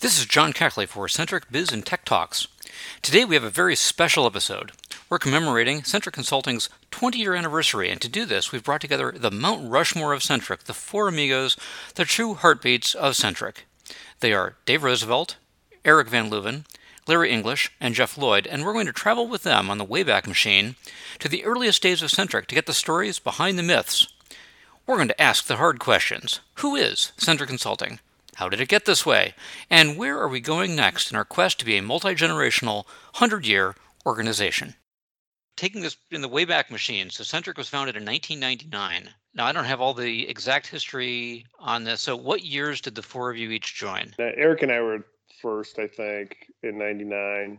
This is John Cackley for Centric Biz and Tech Talks. Today we have a very special episode. We're commemorating Centric Consulting's 20 year anniversary, and to do this, we've brought together the Mount Rushmore of Centric, the four amigos, the true heartbeats of Centric. They are Dave Roosevelt, Eric Van Luven, Larry English, and Jeff Lloyd, and we're going to travel with them on the Wayback Machine to the earliest days of Centric to get the stories behind the myths. We're going to ask the hard questions Who is Centric Consulting? How did it get this way? And where are we going next in our quest to be a multi generational, 100 year organization? Taking this in the Wayback Machine, so Centric was founded in 1999. Now, I don't have all the exact history on this. So, what years did the four of you each join? Uh, Eric and I were first, I think, in '99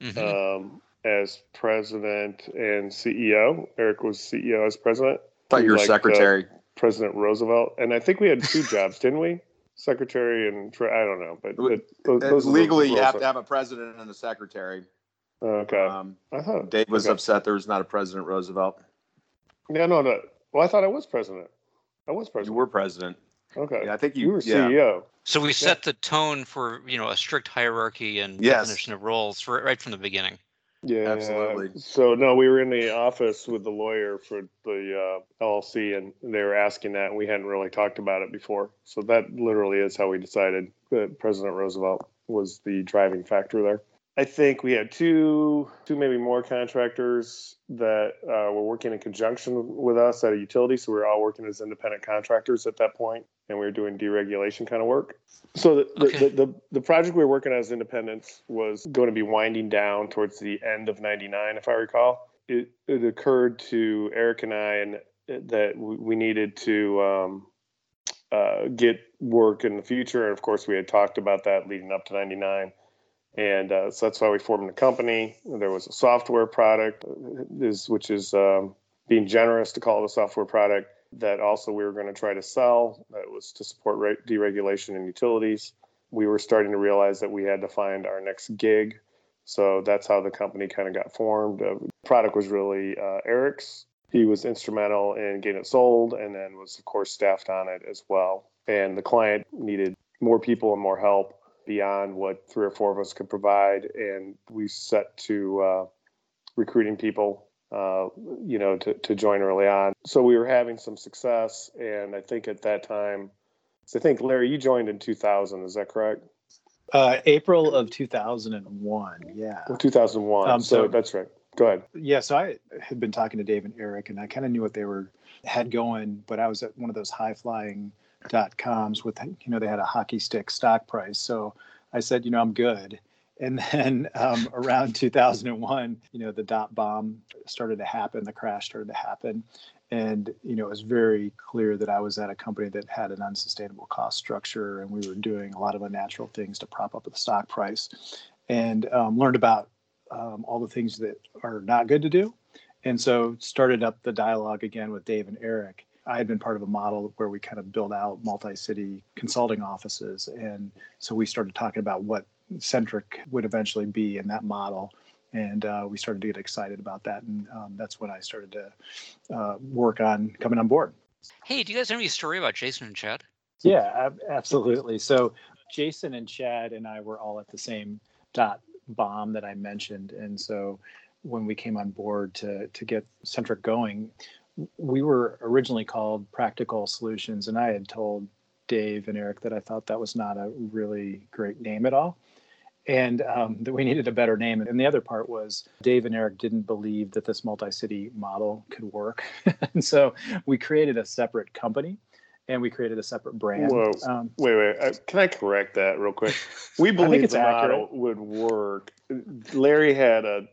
mm-hmm. um, as president and CEO. Eric was CEO as president. I thought you were like, secretary. Uh, president Roosevelt, and I think we had two jobs, didn't we? Secretary and I don't know, but it, those legally you have to have a president and a secretary. Okay. Um, I thought Dave was okay. upset there was not a President Roosevelt. Yeah, no, no. Well, I thought I was president. I was president. You were president. Okay. Yeah, I think you, you were CEO. Yeah. So we set yeah. the tone for you know a strict hierarchy and yes. definition of roles for right from the beginning. Yeah, absolutely. So no, we were in the office with the lawyer for the uh, LLC, and they were asking that, and we hadn't really talked about it before. So that literally is how we decided that President Roosevelt was the driving factor there. I think we had two, two maybe more contractors that uh, were working in conjunction with us at a utility. So we were all working as independent contractors at that point, and we were doing deregulation kind of work. So the, okay. the, the, the, project we were working on as independents was going to be winding down towards the end of 99, if I recall. It, it occurred to Eric and I and that we needed to um, uh, get work in the future. And of course, we had talked about that leading up to 99 and uh, so that's why we formed the company. There was a software product, is which is um, being generous to call it a software product that also we were going to try to sell. That was to support re- deregulation in utilities. We were starting to realize that we had to find our next gig, so that's how the company kind of got formed. Uh, product was really uh, Eric's. He was instrumental in getting it sold, and then was of course staffed on it as well. And the client needed more people and more help beyond what three or four of us could provide, and we set to uh, recruiting people, uh, you know, to, to join early on. So we were having some success, and I think at that time, so I think Larry, you joined in 2000, is that correct? Uh, April of 2001, yeah. Well, 2001. Um, so, so that's right. Go ahead. Yeah, so I had been talking to Dave and Eric, and I kind of knew what they were had going, but I was at one of those high flying dot coms with you know they had a hockey stick stock price. So i said you know i'm good. And then um, around 2001 you know the dot bomb started to happen the crash started to happen. And you know it was very clear that i was at a company that had an unsustainable cost structure and we were doing a lot of unnatural things to prop up the stock price. And um, learned about um, all the things that are not good to do. And so started up the dialogue again with dave and eric I had been part of a model where we kind of build out multi-city consulting offices, and so we started talking about what centric would eventually be in that model, and uh, we started to get excited about that, and um, that's when I started to uh, work on coming on board. Hey, do you guys have any story about Jason and Chad? Yeah, absolutely. So Jason and Chad and I were all at the same dot bomb that I mentioned, and so when we came on board to to get Centric going, we were originally called Practical Solutions, and I had told Dave and Eric that I thought that was not a really great name at all, and um, that we needed a better name. And the other part was Dave and Eric didn't believe that this multi-city model could work, and so we created a separate company. And we created a separate brand. Whoa. Um, wait, wait. Uh, can I correct that real quick? We believe the accurate. model would work. Larry had a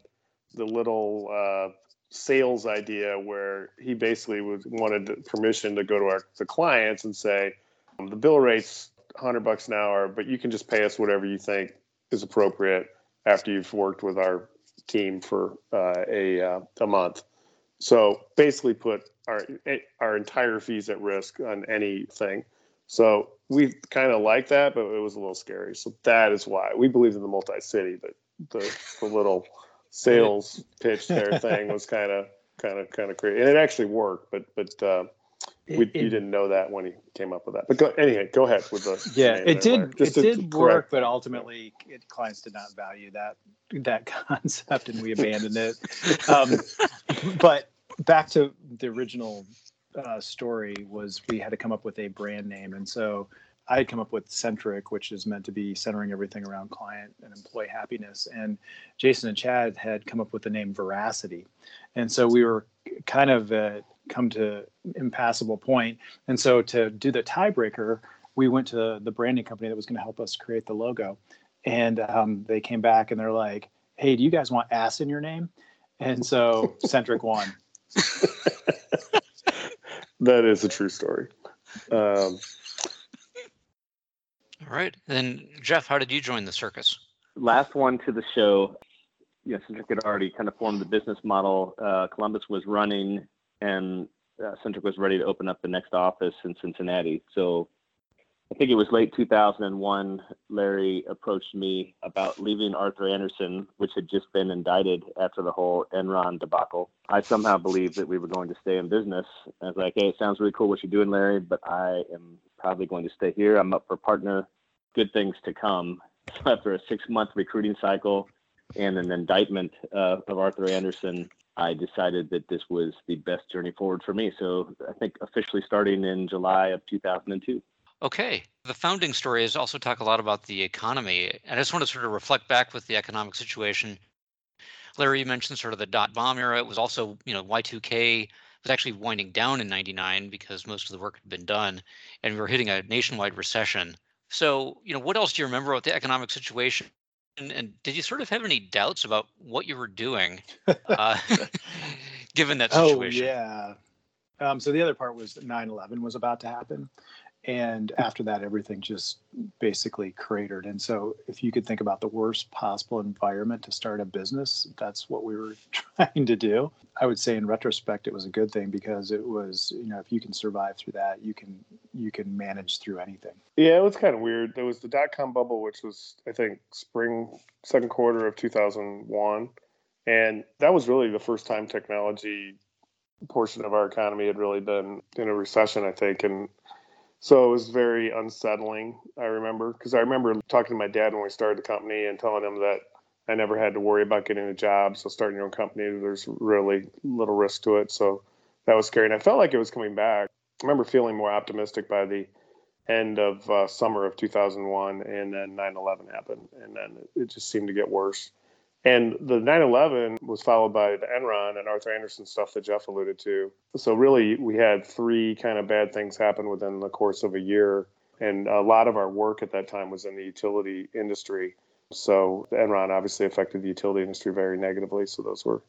the little uh, sales idea where he basically was, wanted permission to go to our the clients and say um, the bill rate's 100 bucks an hour but you can just pay us whatever you think is appropriate after you've worked with our team for uh, a uh, a month. So basically put our our entire fees at risk on anything. So we kind of like that but it was a little scary. So that is why we believe in the multi-city but the, the little sales pitch their thing was kind of kind of kind of crazy, and it actually worked. But but uh, we, it, you didn't know that when he came up with that. But go, anyway, go ahead with the yeah. It did it did work, but ultimately it, clients did not value that that concept, and we abandoned it. Um, but back to the original uh, story was we had to come up with a brand name, and so I had come up with Centric, which is meant to be centering everything around client and employee happiness. And Jason and Chad had come up with the name Veracity. And so we were kind of uh, come to impassable point. And so to do the tiebreaker, we went to the branding company that was going to help us create the logo. And um, they came back and they're like, hey, do you guys want ass in your name? And so Centric won. that is a true story. Um, all right. Then, Jeff, how did you join the circus? Last one to the show. Yes, Centric had already kind of formed the business model. Uh, Columbus was running, and uh, Centric was ready to open up the next office in Cincinnati. So I think it was late 2001. Larry approached me about leaving Arthur Andersen, which had just been indicted after the whole Enron debacle. I somehow believed that we were going to stay in business. I was like, hey, it sounds really cool what you're doing, Larry, but I am probably going to stay here. I'm up for partner good things to come. After a six month recruiting cycle and an indictment uh, of Arthur Andersen, I decided that this was the best journey forward for me. So I think officially starting in July of 2002. Okay. The founding story is also talk a lot about the economy. And I just want to sort of reflect back with the economic situation. Larry, you mentioned sort of the dot bomb era. It was also, you know, Y2K was actually winding down in 99 because most of the work had been done and we were hitting a nationwide recession. So, you know, what else do you remember about the economic situation? And, and did you sort of have any doubts about what you were doing, uh, given that oh, situation? Oh yeah. Um, so the other part was 9/11 was about to happen, and after that everything just basically cratered. And so if you could think about the worst possible environment to start a business that's what we were trying to do. I would say in retrospect it was a good thing because it was you know if you can survive through that you can you can manage through anything. Yeah it was kind of weird. There was the dot-com bubble which was i think spring second quarter of 2001 and that was really the first time technology portion of our economy had really been in a recession i think. And so it was very unsettling. I remember because I remember talking to my dad when we started the company and telling him that I never had to worry about getting a job. So starting your own company, there's really little risk to it. So that was scary, and I felt like it was coming back. I remember feeling more optimistic by the end of uh, summer of 2001, and then 9/11 happened, and then it just seemed to get worse. And the 9 11 was followed by the Enron and Arthur Andersen stuff that Jeff alluded to. So, really, we had three kind of bad things happen within the course of a year. And a lot of our work at that time was in the utility industry. So, the Enron obviously affected the utility industry very negatively. So, those were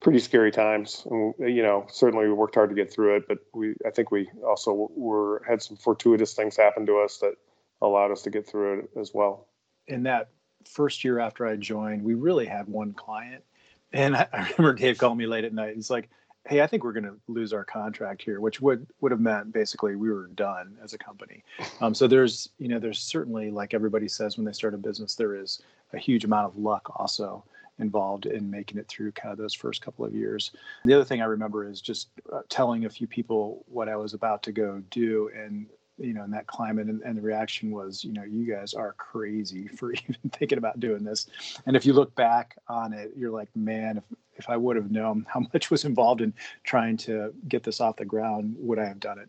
pretty scary times. And, you know, certainly we worked hard to get through it, but we, I think we also were, had some fortuitous things happen to us that allowed us to get through it as well. In that first year after I joined, we really had one client. And I, I remember Dave called me late at night. He's like, hey, I think we're going to lose our contract here, which would would have meant basically we were done as a company. Um, so there's, you know, there's certainly like everybody says when they start a business, there is a huge amount of luck also involved in making it through kind of those first couple of years. The other thing I remember is just uh, telling a few people what I was about to go do, and you know in that climate and, and the reaction was you know you guys are crazy for even thinking about doing this. And if you look back on it you're like man if, if i would have known how much was involved in trying to get this off the ground would i have done it?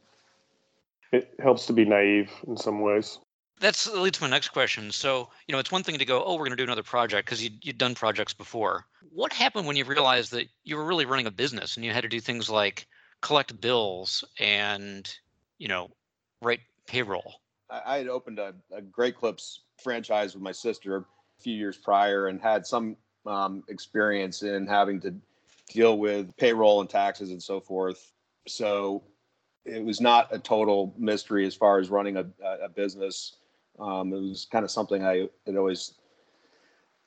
It helps to be naive in some ways. That's that leads to my next question. So you know it's one thing to go oh we're going to do another project because you, you'd done projects before. What happened when you realized that you were really running a business and you had to do things like collect bills and you know write payroll? I, had opened a, a Great Clips franchise with my sister a few years prior and had some um, experience in having to deal with payroll and taxes and so forth. So it was not a total mystery as far as running a, a business. Um, it was kind of something I had always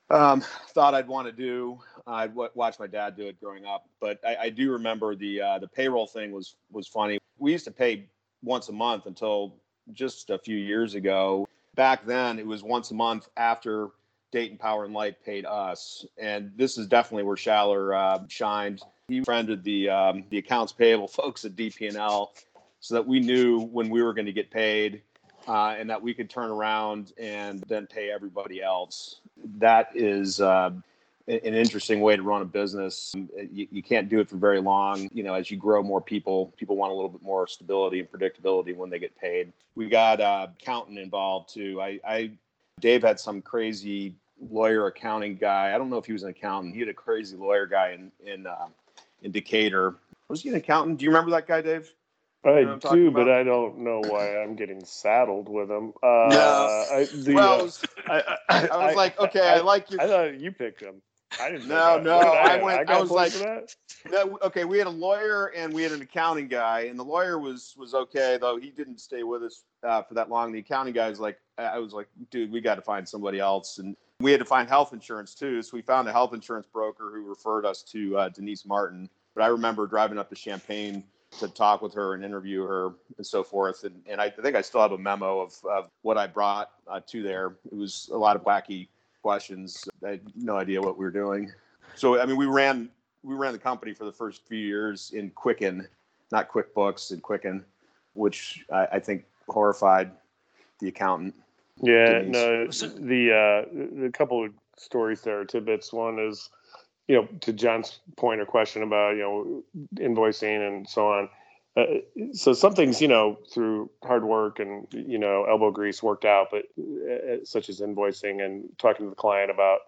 um, thought I'd want to do. I'd w- watch my dad do it growing up, but I, I do remember the uh, the payroll thing was was funny. We used to pay once a month until just a few years ago. Back then, it was once a month after Dayton Power and Light paid us, and this is definitely where Schaller uh, shined. He friended the um, the accounts payable folks at DP&L so that we knew when we were going to get paid uh, and that we could turn around and then pay everybody else. That is uh, an interesting way to run a business. You, you, can't do it for very long. You know, as you grow more people, people want a little bit more stability and predictability when they get paid. We got uh, accountant involved too. I, I, Dave had some crazy lawyer accounting guy. I don't know if he was an accountant. He had a crazy lawyer guy in in uh, in Decatur. Was he an accountant? Do you remember that guy, Dave? I do, but I don't know why I'm getting saddled with him. Uh, no. I, the, well, uh, was, I, I, I, was like, okay, I, like you. I thought you picked him. I didn't. No, no, I, went. I, was like, no, okay. We had a lawyer and we had an accounting guy, and the lawyer was was okay though. He didn't stay with us uh, for that long. The accounting guy was like, I was like, dude, we got to find somebody else, and we had to find health insurance too. So we found a health insurance broker who referred us to uh, Denise Martin. But I remember driving up to Champaign to talk with her and interview her and so forth. And, and I think I still have a memo of, of what I brought uh, to there. It was a lot of wacky questions. I had no idea what we were doing. So I mean, we ran we ran the company for the first few years in Quicken, not QuickBooks, in Quicken, which I, I think horrified the accountant. Yeah, Denise. no, the uh, the couple of stories there, tidbits. One is, you know, to John's point or question about you know invoicing and so on. Uh, so some things, you know, through hard work and you know elbow grease worked out, but uh, such as invoicing and talking to the client about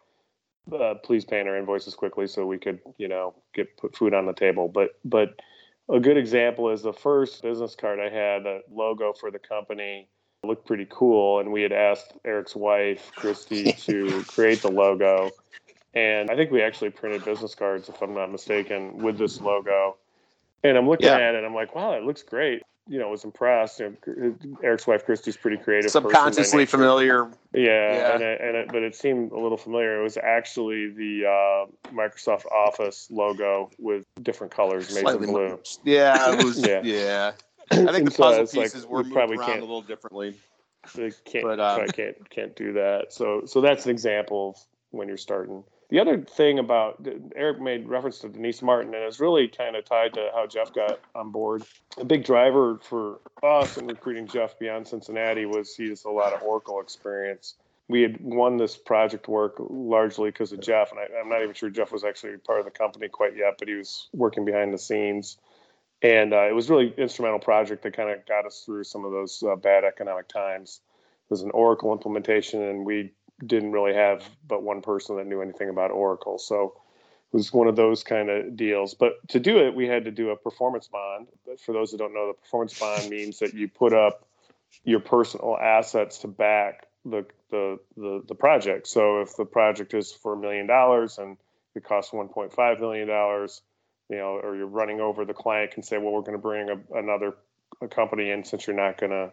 uh, please paying our invoices quickly so we could you know get put food on the table. But but a good example is the first business card I had, a logo for the company looked pretty cool, and we had asked Eric's wife Christy to create the logo. And I think we actually printed business cards, if I'm not mistaken, with this logo and I'm looking yeah. at it, I'm like, wow, it looks great. You know, I was impressed. You know, Eric's wife Christy's pretty creative. Subconsciously familiar. Yeah, yeah. And, it, and it, but it seemed a little familiar. It was actually the uh, Microsoft Office logo with different colors, made in blue. Yeah, it was. yeah. yeah. I think the puzzle so pieces like, were moved probably around can't, a little differently. They can't, but, uh, can't can't do that. So so that's an example of when you're starting. The other thing about Eric made reference to Denise Martin, and it's really kind of tied to how Jeff got on board. A big driver for us in recruiting Jeff beyond Cincinnati was he has a lot of Oracle experience. We had won this project work largely because of Jeff, and I, am not even sure Jeff was actually part of the company quite yet, but he was working behind the scenes. And uh, it was really instrumental project that kind of got us through some of those uh, bad economic times. Was an Oracle implementation, and we didn't really have but one person that knew anything about Oracle. So it was one of those kind of deals. But to do it, we had to do a performance bond. But for those that don't know, the performance bond means that you put up your personal assets to back the the the, the project. So if the project is for a million dollars and it costs 1.5 million dollars, you know, or you're running over, the client can say, well, we're going to bring a, another a company in since you're not going to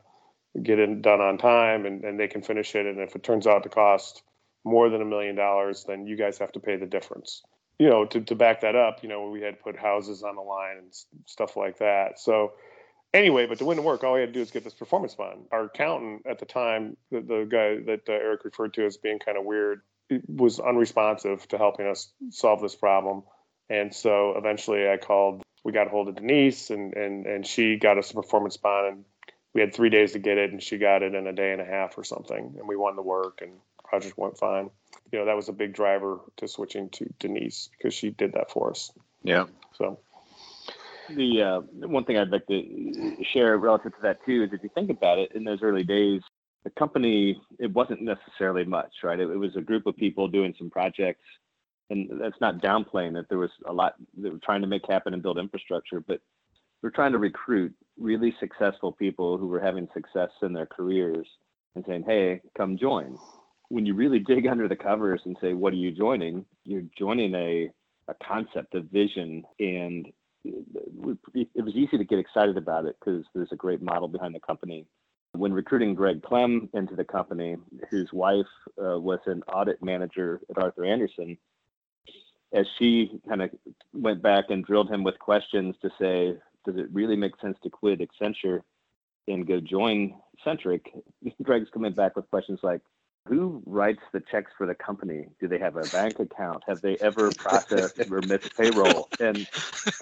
get it done on time and, and they can finish it. And if it turns out to cost more than a million dollars, then you guys have to pay the difference. You know, to, to back that up, you know, we had put houses on the line and stuff like that. So anyway, but to win the work, all we had to do is get this performance bond. Our accountant at the time, the, the guy that uh, Eric referred to as being kind of weird, was unresponsive to helping us solve this problem. And so eventually I called, we got a hold of Denise and, and, and she got us a performance bond and we had three days to get it and she got it in a day and a half or something and we won the work and project went fine. You know that was a big driver to switching to denise because she did that for us. Yeah. So. The uh, one thing i'd like to share relative to that too is if you think about it in those early days the company it wasn't necessarily much right? It, it was a group of people doing some projects and that's not downplaying that there was a lot that were trying to make happen and build infrastructure but we're trying to recruit really successful people who were having success in their careers and saying, hey, come join. When you really dig under the covers and say, what are you joining? You're joining a, a concept, a vision, and it was easy to get excited about it because there's a great model behind the company. When recruiting Greg Clem into the company, whose wife uh, was an audit manager at Arthur Andersen, as she kind of went back and drilled him with questions to say, does it really make sense to quit Accenture and go join Centric? Greg's coming back with questions like, who writes the checks for the company? Do they have a bank account? Have they ever processed missed payroll? And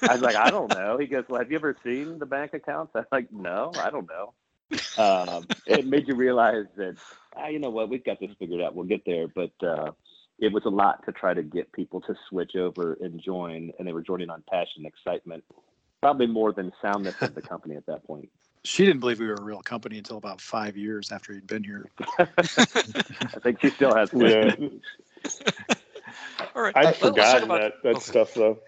I was like, I don't know. He goes, Well, have you ever seen the bank accounts? I'm like, No, I don't know. Um, it made you realize that, ah, you know what, we've got this figured out. We'll get there. But uh, it was a lot to try to get people to switch over and join, and they were joining on passion excitement, probably more than soundness of the company at that point. She didn't believe we were a real company until about five years after he'd been here. I think she still has. Yeah. All right. I'd Let- let's forgotten about- that that okay. stuff though.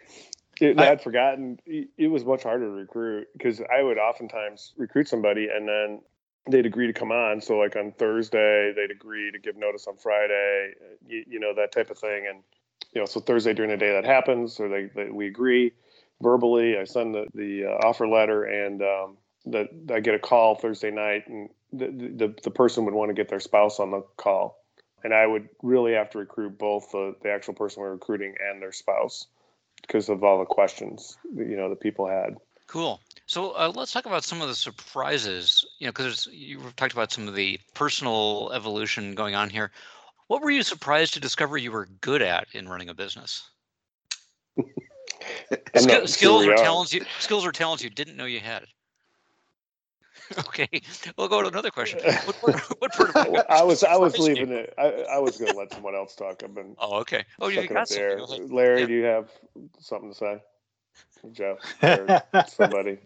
It, I- I'd forgotten. It it was much harder to recruit because I would oftentimes recruit somebody and then they'd agree to come on. So like on Thursday, they'd agree to give notice on Friday. You, you know that type of thing. And you know, so Thursday during the day that happens, or they, they we agree verbally. I send the the uh, offer letter, and um, that I get a call Thursday night, and the, the the person would want to get their spouse on the call and I would really have to recruit both the, the actual person we're recruiting and their spouse because of all the questions you know that people had. Cool. So uh, let's talk about some of the surprises. You know, because you talked about some of the personal evolution going on here. What were you surprised to discover you were good at in running a business? And Skill- that's skills or talents you skills or talents you didn't know you had. Okay, we'll go to another question. What part, what part of I was I was surprised you? leaving it. I, I was going to let someone else talk. I've been Oh, okay. Oh, you sucking got up the air. something. Go ahead. Larry, Yeah. do you have something to say? Jeff, or somebody.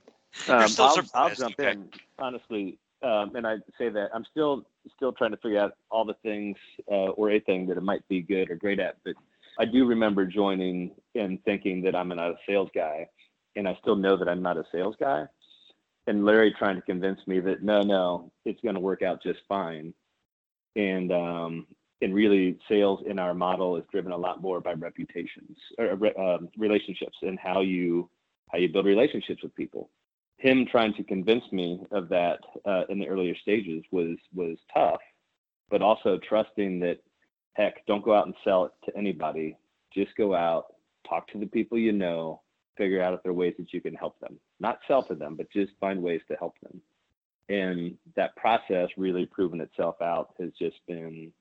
Um, I'll, I'll jump okay. in honestly, um, and I say that I'm still still trying to figure out all the things uh, or a thing that it might be good or great at. But I do remember joining and thinking that I'm not a sales guy, and I still know that I'm not a sales guy. And Larry trying to convince me that no, no, it's going to work out just fine. And um, and really, sales in our model is driven a lot more by reputations or re- um, relationships and how you how you build relationships with people him trying to convince me of that uh, in the earlier stages was was tough, but also trusting that heck, don't go out and sell it to anybody. Just go out, talk to the people you know, figure out if there are ways that you can help them. Not sell to them, but just find ways to help them. And that process really proven itself out has just been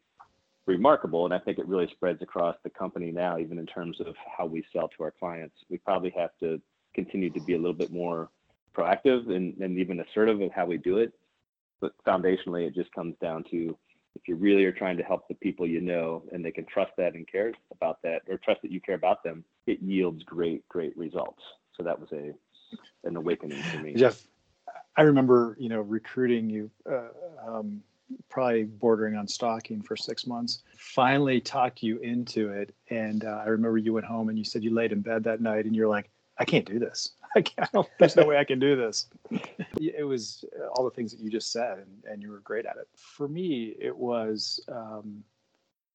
remarkable. And I think it really spreads across the company now, even in terms of how we sell to our clients. We probably have to continue to be a little bit more proactive and, and even assertive of how we do it. But foundationally, it just comes down to if you really are trying to help the people you know and they can trust that and care about that or trust that you care about them, it yields great, great results. So that was a an awakening for me. Jeff, I remember, you know, recruiting you, uh, um, probably bordering on stalking for six months. Finally talked you into it, and uh, I remember you went home and you said you laid in bed that night and you're like, I can't do this. I can't. I don't, there's no way I can do this. It was all the things that you just said, and, and you were great at it. For me, it was um,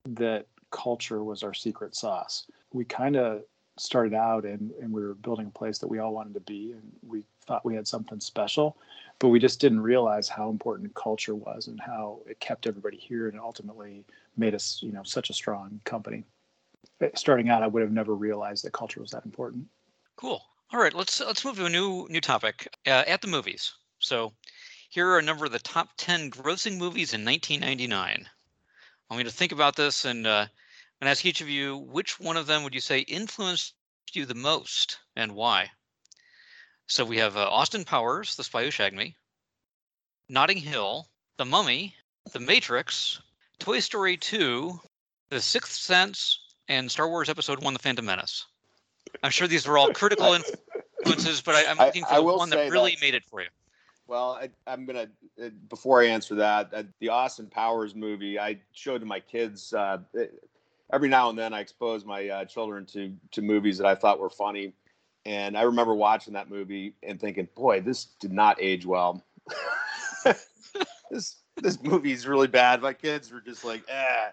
that culture was our secret sauce. We kind of started out and, and we were building a place that we all wanted to be and we thought we had something special but we just didn't realize how important culture was and how it kept everybody here and ultimately made us you know such a strong company starting out i would have never realized that culture was that important Cool. All right, let's let's move to a new new topic. Uh, at the movies. So, here are a number of the top ten grossing movies in 1999. I want you to think about this and uh, ask each of you which one of them would you say influenced you the most and why. So we have uh, Austin Powers, The Spy Who Shagged Me, Notting Hill, The Mummy, The Matrix, Toy Story 2, The Sixth Sense, and Star Wars Episode One: The Phantom Menace. I'm sure these were all critical influences, but I, I'm looking for I the will one that really that- made it for you. Well, I, I'm gonna uh, before I answer that, uh, the Austin Powers movie I showed to my kids. Uh, it- every now and then, I expose my uh, children to to movies that I thought were funny, and I remember watching that movie and thinking, "Boy, this did not age well. this this movie is really bad." My kids were just like, "Ah."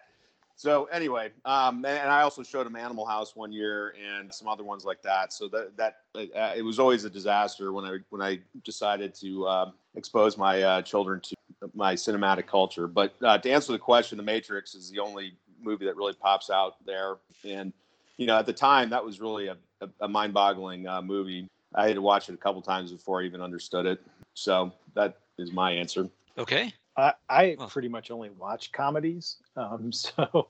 So anyway, um, and, and I also showed him Animal House one year and some other ones like that. So that that uh, it was always a disaster when I when I decided to um, expose my uh, children to my cinematic culture. But uh, to answer the question, The Matrix is the only movie that really pops out there. And you know, at the time, that was really a, a, a mind-boggling uh, movie. I had to watch it a couple times before I even understood it. So that is my answer. Okay. I, I pretty much only watch comedies, um, so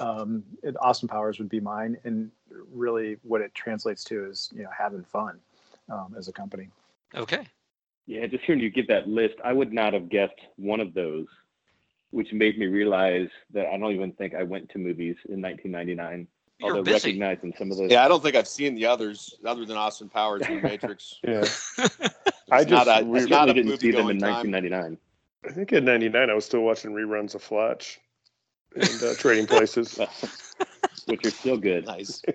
um, it, Austin Powers would be mine, and really what it translates to is you know having fun um, as a company. Okay. Yeah, just hearing you give that list, I would not have guessed one of those, which made me realize that I don't even think I went to movies in 1999. You're although busy. recognizing some of those. Yeah, I don't think I've seen the others other than Austin Powers and Matrix. Yeah. It's I not just a, we- it's not a didn't movie see them in going time. 1999. I think in '99 I was still watching reruns of Fletch and uh, Trading Places. which are still good. Nice.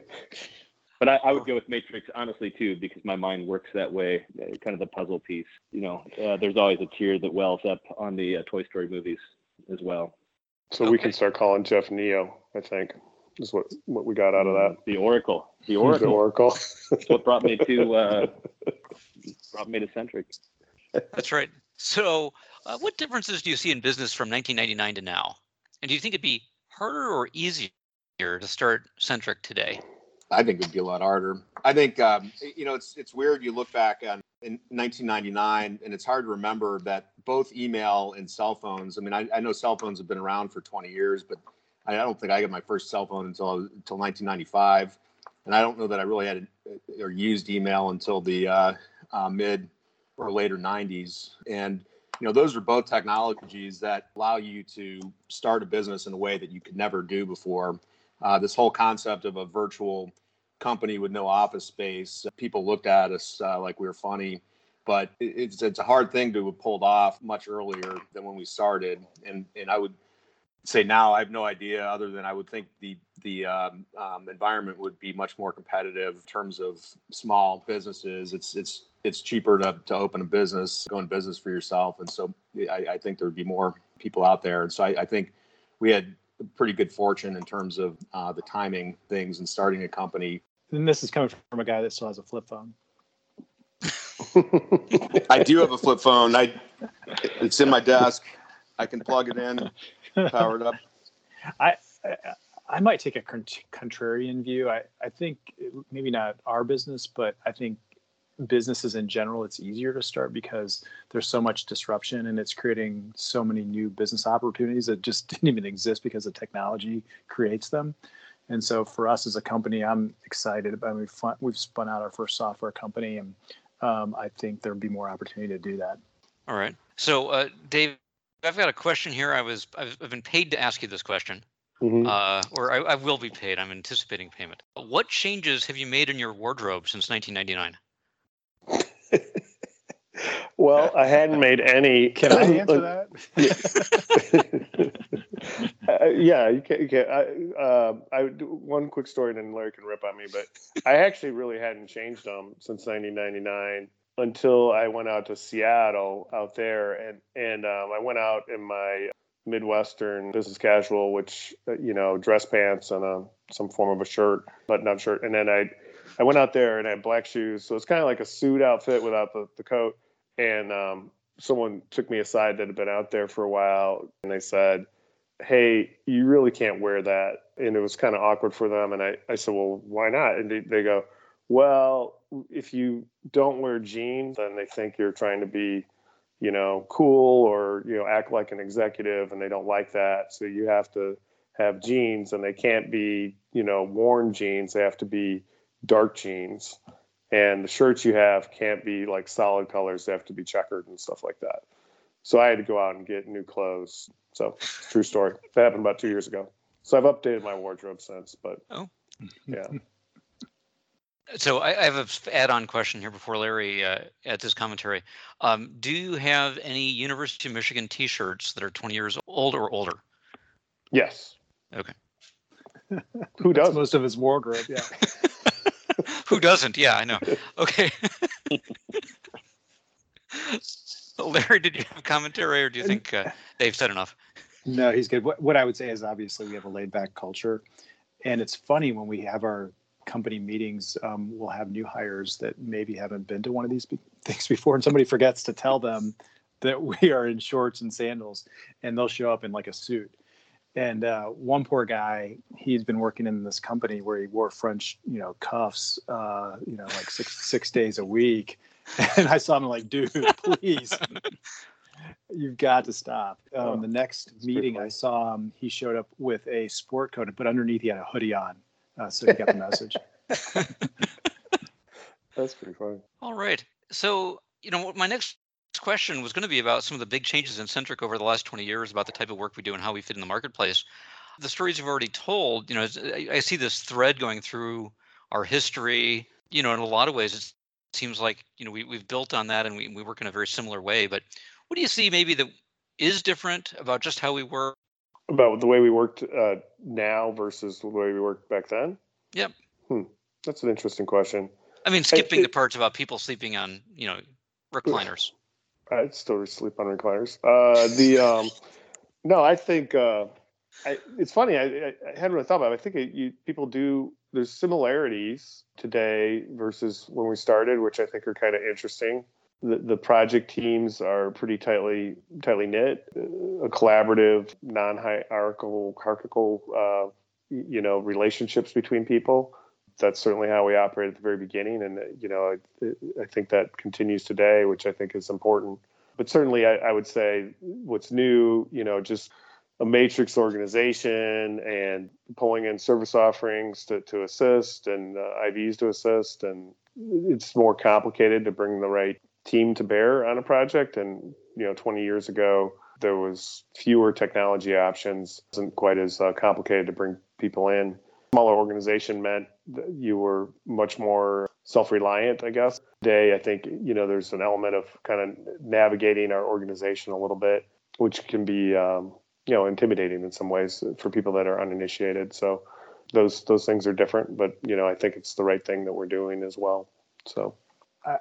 But I, I would go with Matrix honestly too, because my mind works that way. uh, Kind of the puzzle piece. You know, uh, there's always a tear that wells up on the uh, Toy Story movies as well. So we can start calling Jeff Neo. I think is what what we got out of that. The Oracle. The Oracle. The Oracle. Oracle. what brought me to uh, brought me to Centric. That's right. So, uh, what differences do you see in business from 1999 to now? And do you think it'd be harder or easier to start Centric today? I think it'd be a lot harder. I think um, you know it's it's weird. You look back on in 1999, and it's hard to remember that both email and cell phones. I mean, I, I know cell phones have been around for 20 years, but I don't think I got my first cell phone until until 1995, and I don't know that I really had a, or used email until the uh, uh, mid or later 90s. And you know, those are both technologies that allow you to start a business in a way that you could never do before uh, this whole concept of a virtual company with no office space. People looked at us uh, like we were funny, but it's it's a hard thing to have pulled off much earlier than when we started. And and I would say now I have no idea other than I would think the the um, um, environment would be much more competitive in terms of small businesses. It's it's it's cheaper to, to open a business, go in business for yourself, and so I, I think there would be more people out there. And so I, I think we had pretty good fortune in terms of uh, the timing things and starting a company. And this is coming from a guy that still has a flip phone. I do have a flip phone. I it's in my desk. I can plug it in, power it up. I, I I might take a contrarian view. I, I think maybe not our business, but I think businesses in general, it's easier to start because there's so much disruption and it's creating so many new business opportunities that just didn't even exist because the technology creates them. And so for us as a company, I'm excited about we've, fun, we've spun out our first software company and um, I think there'll be more opportunity to do that. All right. So, uh, Dave, I've got a question here. I was I've, I've been paid to ask you this question, Mhm. uh, or I, I will be paid. I'm anticipating payment. What changes have you made in your wardrobe since 1999? Well, I hadn't made any. Can I answer that? uh, yeah, you can. You can. I, uh, I one quick story, and then Larry can rip on me. But I actually really hadn't changed them since 1999 until I went out to Seattle out there, and and um, I went out in my Midwestern business casual, which uh, you know, dress pants and a some form of a shirt, button-up shirt, and then I I went out there and I had black shoes, so it's kind of like a suit outfit without the, the coat. And um, someone took me aside that had been out there for a while, and they said, "Hey, you really can't wear that." And it was kind of awkward for them. And I, I said, "Well, why not?" And they, they go, "Well, if you don't wear jeans, then they think you're trying to be, you know, cool or you know act like an executive, and they don't like that. So you have to have jeans, and they can't be, you know, worn jeans. They have to be dark jeans." and the shirts you have can't be like solid colors they have to be checkered and stuff like that so i had to go out and get new clothes so true story that happened about two years ago so i've updated my wardrobe since but Oh. yeah So I, I have an add-on question here before Larry uh, adds his commentary. Um, do you have any University of Michigan T-shirts that are 20 years old or older? yes Okay. who does most of his wardrobe. Yeah. Who doesn't? Yeah, I know. Okay. Larry, did you have commentary, or do you think uh, Dave said enough? No, he's good. What, what I would say is obviously we have a laid back culture. And it's funny when we have our company meetings, um, we'll have new hires that maybe haven't been to one of these be- things before. And somebody forgets to tell them that we are in shorts and sandals and they'll show up in like a suit. And uh, one poor guy, he's been working in this company where he wore French, you know, cuffs, uh, you know, like six six days a week. And I saw him like, dude, please. You've got to stop. Um, oh, the next meeting I saw him, he showed up with a sport coat, but underneath he had a hoodie on. Uh, so he got the message. That's pretty funny. All right. So, you know, my next question was going to be about some of the big changes in Centric over the last 20 years about the type of work we do and how we fit in the marketplace. The stories you've already told, you know, I see this thread going through our history. You know, in a lot of ways, it seems like, you know, we, we've built on that and we, we work in a very similar way. But what do you see maybe that is different about just how we work? About the way we worked uh, now versus the way we worked back then? Yep. Hmm. That's an interesting question. I mean, skipping I, it, the parts about people sleeping on, you know, recliners. I'd still sleep on recliners. Uh, the um, no, I think uh, I, it's funny. I, I, hadn't really thought about. it. I think it, you, people do. There's similarities today versus when we started, which I think are kind of interesting. The, the project teams are pretty tightly tightly knit, uh, a collaborative, non-hierarchical, hierarchical, uh, you know, relationships between people that's certainly how we operate at the very beginning, and you know, I, I think that continues today, which I think is important. But certainly, I, I would say what's new, you know, just a matrix organization and pulling in service offerings to, to assist and uh, IVs to assist. And it's more complicated to bring the right team to bear on a project. And, you know, 20 years ago, there was fewer technology options. It wasn't quite as uh, complicated to bring people in smaller organization meant you were much more self-reliant i guess. Today i think you know there's an element of kind of navigating our organization a little bit which can be um, you know intimidating in some ways for people that are uninitiated. So those those things are different but you know i think it's the right thing that we're doing as well. So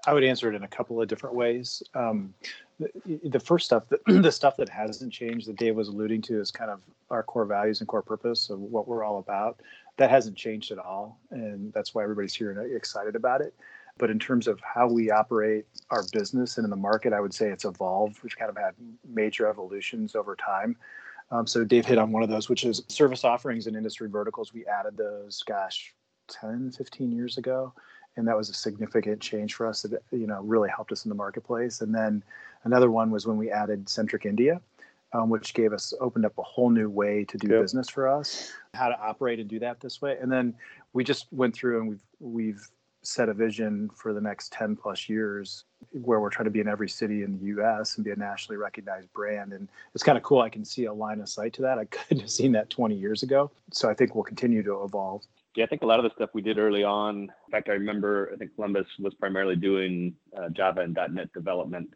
I would answer it in a couple of different ways. Um, the, the, first stuff, that, the stuff that hasn't changed, that Dave was alluding to, is kind of our core values and core purpose of what we're all about that hasn't changed at all, and that's why everybody's here and excited about it. But in terms of how we operate our business and in the market, I would say it's evolved. We've kind of had major evolutions over time. Um, so Dave hit on one of those, which is service offerings and industry verticals. We added those, gosh, 10, 15 years ago. And that was a significant change for us that, you know, really helped us in the marketplace. And then another one was when we added Centric India um, which gave us opened up a whole new way to do yep. business for us, how to operate and do that this way. And then we just went through and we've we've set a vision for the next 10 plus years where we're trying to be in every city in the US and be a nationally recognized brand. And it's kind of cool. I can see a line of sight to that. I couldn't have seen that 20 years ago. So I think we'll continue to evolve. Yeah, I think a lot of the stuff we did early on. In fact, I remember I think Columbus was primarily doing uh, Java and .NET development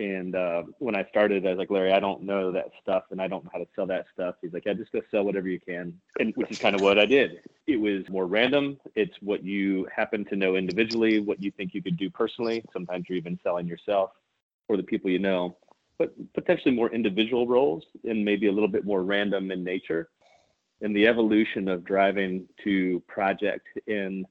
and uh, when I started, I was like, Larry, I don't know that stuff, and I don't know how to sell that stuff. He's like, Yeah, just go sell whatever you can, and which is kind of what I did. It was more random. It's what you happen to know individually, what you think you could do personally. Sometimes you're even selling yourself or the people you know, but potentially more individual roles and maybe a little bit more random in nature. And the evolution of driving to project in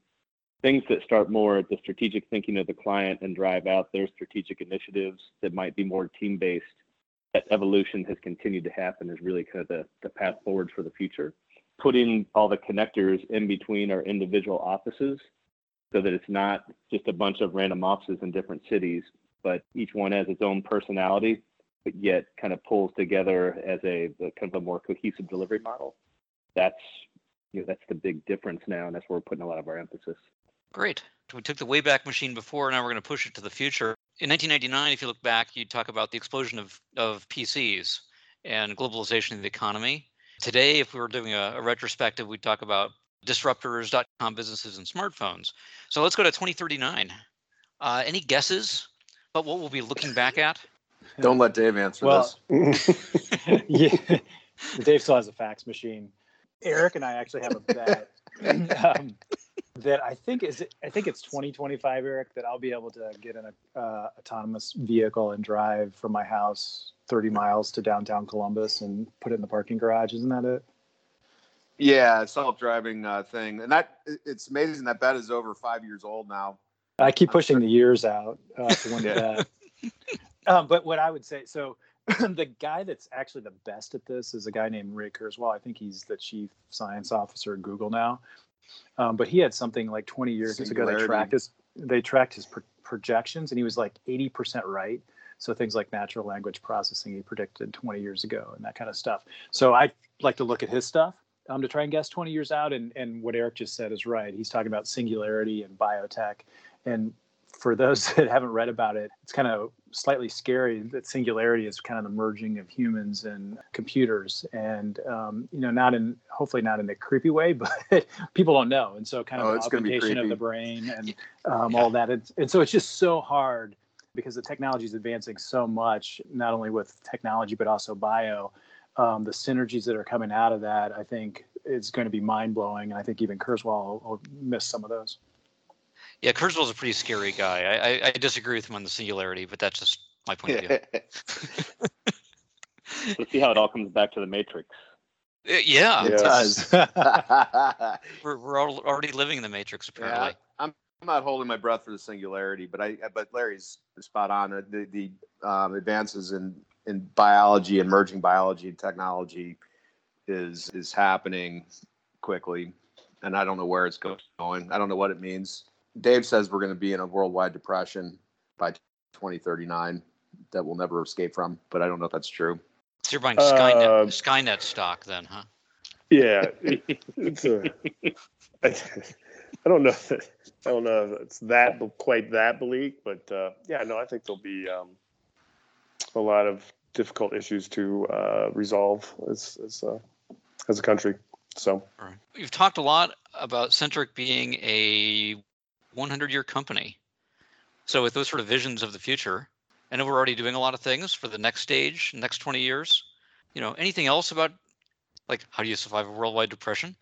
things that start more at the strategic thinking of the client and drive out their strategic initiatives that might be more team based that evolution has continued to happen is really kind of the, the path forward for the future. Putting all the connectors in between our individual offices so that it's not just a bunch of random offices in different cities but each one has its own personality but yet kind of pulls together as a, a kind of a more cohesive delivery model. That's you know that's the big difference now and that's where we're putting a lot of our emphasis Great. We took the Wayback Machine before, now we're going to push it to the future. In 1999, if you look back, you talk about the explosion of, of PCs and globalization of the economy. Today, if we were doing a, a retrospective, we'd talk about disruptors.com businesses and smartphones. So let's go to 2039. Uh, any guesses about what we'll be looking back at? Don't let Dave answer well, this. yeah, Dave still has a fax machine. Eric and I actually have a bet. um, that I think is I think it's 2025, Eric, that I'll be able to get in a uh, autonomous vehicle and drive from my house 30 miles to downtown Columbus and put it in the parking garage. Isn't that it? Yeah, self-driving uh, thing, and that it's amazing that bet is over five years old now. I keep pushing the years out uh, to when yeah. um, but what I would say, so the guy that's actually the best at this is a guy named Ray Kurzweil. I think he's the chief science officer at Google now. Um, but he had something like 20 years ago. They tracked his they tracked his pro- projections, and he was like 80% right. So things like natural language processing he predicted 20 years ago and that kind of stuff. So I like to look at his stuff um, to try and guess 20 years out. And, and what Eric just said is right. He's talking about singularity and biotech. And for those that haven't read about it, it's kind of slightly scary that singularity is kind of the merging of humans and computers, and um, you know, not in hopefully not in a creepy way, but people don't know, and so kind of oh, augmentation of the brain and um, all that, and, and so it's just so hard because the technology is advancing so much, not only with technology but also bio. Um, the synergies that are coming out of that, I think, is going to be mind blowing, and I think even Kurzweil will, will miss some of those. Yeah, Kurzweil's a pretty scary guy. I, I, I disagree with him on the singularity, but that's just my point of view. Let's see how it all comes back to the Matrix. Uh, yeah, it does. we're we're already living in the Matrix, apparently. Yeah, I'm I'm not holding my breath for the singularity, but I but Larry's spot on. The the um, advances in in biology, emerging biology, and technology is is happening quickly, and I don't know where it's going. I don't know what it means. Dave says we're going to be in a worldwide depression by 2039 that we'll never escape from, but I don't know if that's true. So you're buying Skynet, uh, Skynet stock then, huh? Yeah, it, it's a. I, I don't know. I don't know if it's that quite that bleak, but uh, yeah, no, I think there'll be um, a lot of difficult issues to uh, resolve as as, uh, as a country. So, right. you've talked a lot about Centric being a 100 year company. So with those sort of visions of the future, I know we're already doing a lot of things for the next stage, next 20 years. You know, anything else about like how do you survive a worldwide depression?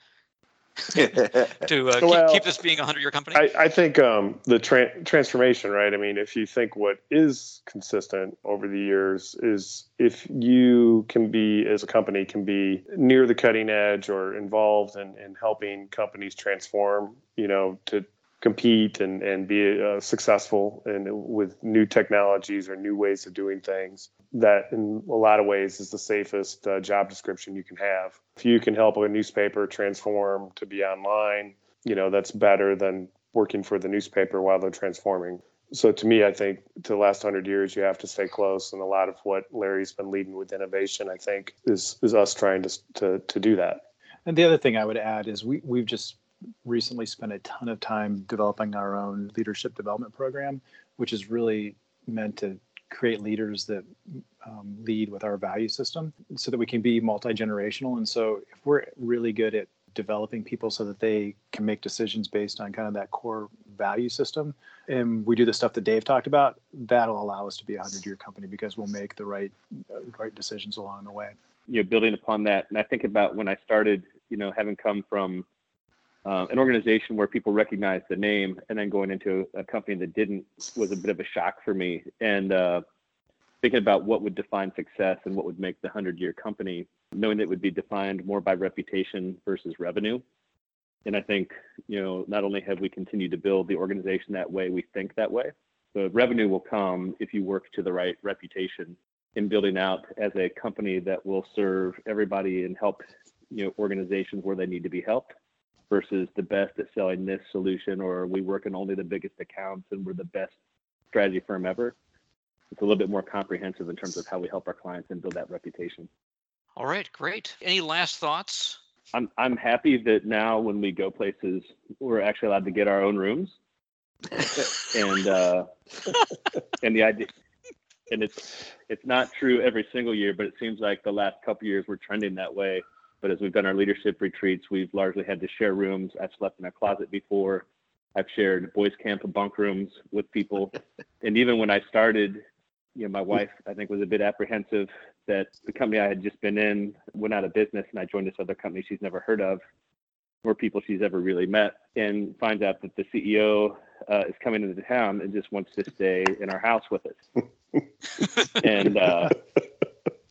to uh, well, keep, keep, this being a 100 year company? I, I think um, the tra- transformation, right? I mean, if you think what is consistent over the years is if you can be, as a company, can be near the cutting edge or involved in, in helping companies transform, you know, to compete and, and be uh, successful and with new technologies or new ways of doing things that in a lot of ways is the safest uh, job description you can have. If you can help a newspaper transform to be online you know that's better than working for the newspaper while they're transforming. So to me i think to the last 100 years you have to stay close and a lot of what larry's been leading with innovation i think is is us trying to to, to do that. And the other thing i would add is we, we've just recently spent a ton of time developing our own leadership development program, which is really meant to create leaders that um, lead with our value system so that we can be multi-generational. And so if we're really good at developing people so that they can make decisions based on kind of that core value system and we do the stuff that dave talked about that'll allow us to be a 100 year company because we'll make the right uh, right decisions along the way. You know building upon that and i think about when i started you know having come from uh, an organization where people recognize the name and then going into a company that didn't was a bit of a shock for me. And uh, thinking about what would define success and what would make the 100 year company knowing that it would be defined more by reputation versus revenue. And i think you know not only have we continued to build the organization that way we think that way the revenue will come if you work to the right reputation in building out as a company that will serve everybody and help you know organizations where they need to be helped versus the best at selling this solution or we work in only the biggest accounts and we're the best strategy firm ever. It's a little bit more comprehensive in terms of how we help our clients and build that reputation. All right, great. Any last thoughts? I'm I'm happy that now when we go places, we're actually allowed to get our own rooms, and uh, and the idea, and it's it's not true every single year, but it seems like the last couple years we're trending that way. But as we've done our leadership retreats, we've largely had to share rooms. I've slept in a closet before. I've shared boys camp bunk rooms with people. and even when I started, you know, my wife, I think, was a bit apprehensive that the company I had just been in went out of business and I joined this other company she's never heard of, or people she's ever really met, and finds out that the CEO uh, is coming into town and just wants to stay in our house with us. and uh,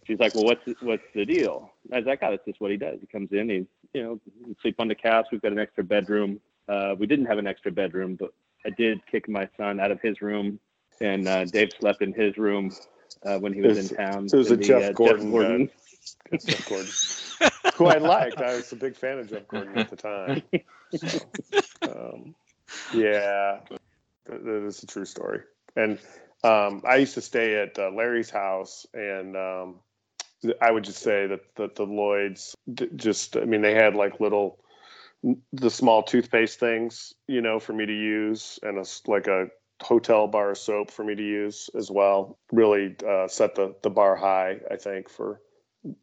she's like, well, what's what's the deal? I was like, oh, that's just what he does. He comes in, he you know, sleep on the couch. We've got an extra bedroom. Uh, we didn't have an extra bedroom, but I did kick my son out of his room, and uh, Dave slept in his room uh, when he was in town. So it was a the, Jeff, uh, Gordon, Jeff Gordon. Jeff Gordon. who I liked. I was a big fan of Jeff Gordon at the time. So, um, yeah, that is a true story. And Um, I used to stay at uh, Larry's house, and um, I would just say that, that the Lloyds just, I mean, they had like little, the small toothpaste things, you know, for me to use, and a, like a hotel bar soap for me to use as well. Really uh, set the the bar high, I think, for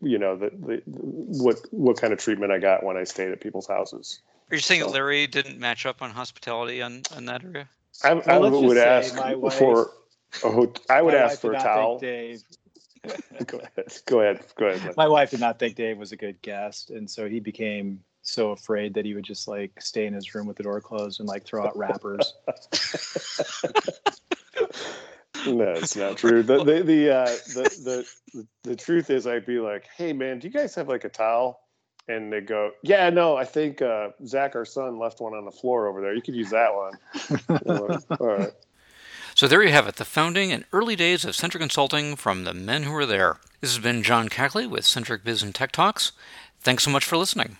you know the, the, what what kind of treatment I got when I stayed at people's houses. Are you saying so, Larry didn't match up on hospitality on, on that area? I, I would ask for. Oh, I would ask for a towel. Dave, go ahead. Go ahead. Go ahead. My wife did not think Dave was a good guest, and so he became so afraid that he would just like stay in his room with the door closed and like throw out wrappers. no, it's not true. The the the, uh, the the the truth is, I'd be like, "Hey, man, do you guys have like a towel?" And they go, "Yeah, no, I think uh, Zach, our son, left one on the floor over there. You could use that one." like, All right. So there you have it, the founding and early days of Centric Consulting from the men who were there. This has been John Cackley with Centric Biz and Tech Talks. Thanks so much for listening.